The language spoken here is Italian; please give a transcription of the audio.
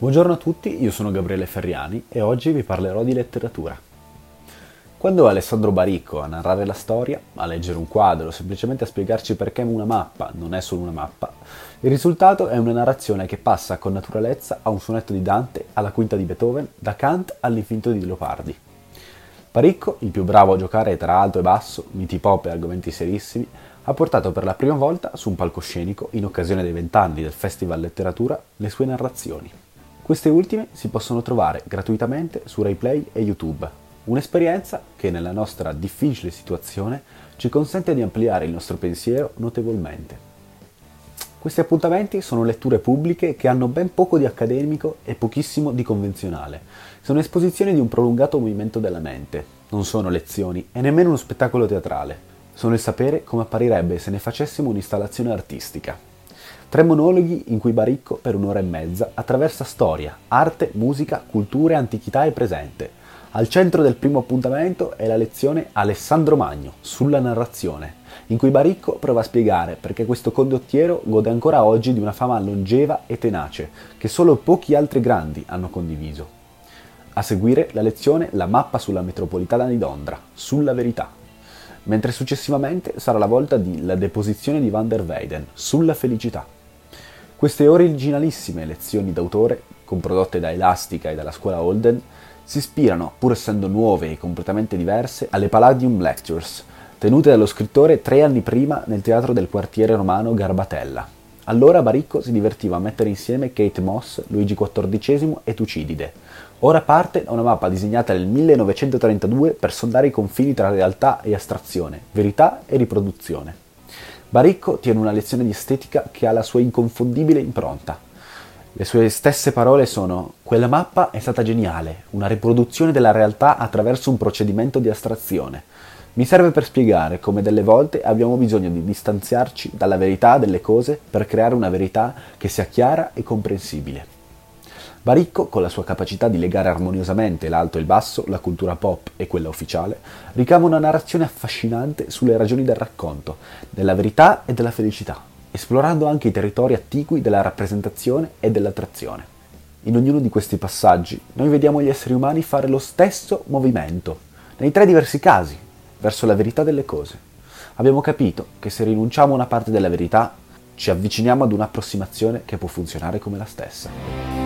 Buongiorno a tutti, io sono Gabriele Ferriani e oggi vi parlerò di letteratura. Quando Alessandro Baricco a narrare la storia, a leggere un quadro, semplicemente a spiegarci perché una mappa non è solo una mappa, il risultato è una narrazione che passa con naturalezza a un sonetto di Dante, alla quinta di Beethoven, da Kant all'infinito di Leopardi. Baricco, il più bravo a giocare tra alto e basso, miti pop e argomenti serissimi, ha portato per la prima volta su un palcoscenico, in occasione dei vent'anni del Festival Letteratura, le sue narrazioni. Queste ultime si possono trovare gratuitamente su RaiPlay e YouTube, un'esperienza che nella nostra difficile situazione ci consente di ampliare il nostro pensiero notevolmente. Questi appuntamenti sono letture pubbliche che hanno ben poco di accademico e pochissimo di convenzionale. Sono esposizioni di un prolungato movimento della mente, non sono lezioni e nemmeno uno spettacolo teatrale. Sono il sapere come apparirebbe se ne facessimo un'installazione artistica. Tre monologhi in cui Baricco, per un'ora e mezza, attraversa storia, arte, musica, culture, antichità e presente. Al centro del primo appuntamento è la lezione Alessandro Magno sulla narrazione, in cui Baricco prova a spiegare perché questo condottiero gode ancora oggi di una fama longeva e tenace, che solo pochi altri grandi hanno condiviso. A seguire la lezione La mappa sulla metropolitana di Londra, sulla verità mentre successivamente sarà la volta di La deposizione di Van der Weyden, sulla felicità. Queste originalissime lezioni d'autore, comprodotte da Elastica e dalla scuola Holden, si ispirano, pur essendo nuove e completamente diverse, alle Palladium Lectures, tenute dallo scrittore tre anni prima nel teatro del quartiere romano Garbatella. Allora Baricco si divertiva a mettere insieme Kate Moss, Luigi XIV e Tucidide. Ora parte da una mappa disegnata nel 1932 per sondare i confini tra realtà e astrazione, verità e riproduzione. Baricco tiene una lezione di estetica che ha la sua inconfondibile impronta. Le sue stesse parole sono Quella mappa è stata geniale, una riproduzione della realtà attraverso un procedimento di astrazione. Mi serve per spiegare come delle volte abbiamo bisogno di distanziarci dalla verità delle cose per creare una verità che sia chiara e comprensibile. Baricco, con la sua capacità di legare armoniosamente l'alto e il basso, la cultura pop e quella ufficiale, ricava una narrazione affascinante sulle ragioni del racconto, della verità e della felicità, esplorando anche i territori attigui della rappresentazione e dell'attrazione. In ognuno di questi passaggi noi vediamo gli esseri umani fare lo stesso movimento, nei tre diversi casi, verso la verità delle cose. Abbiamo capito che se rinunciamo a una parte della verità, ci avviciniamo ad un'approssimazione che può funzionare come la stessa.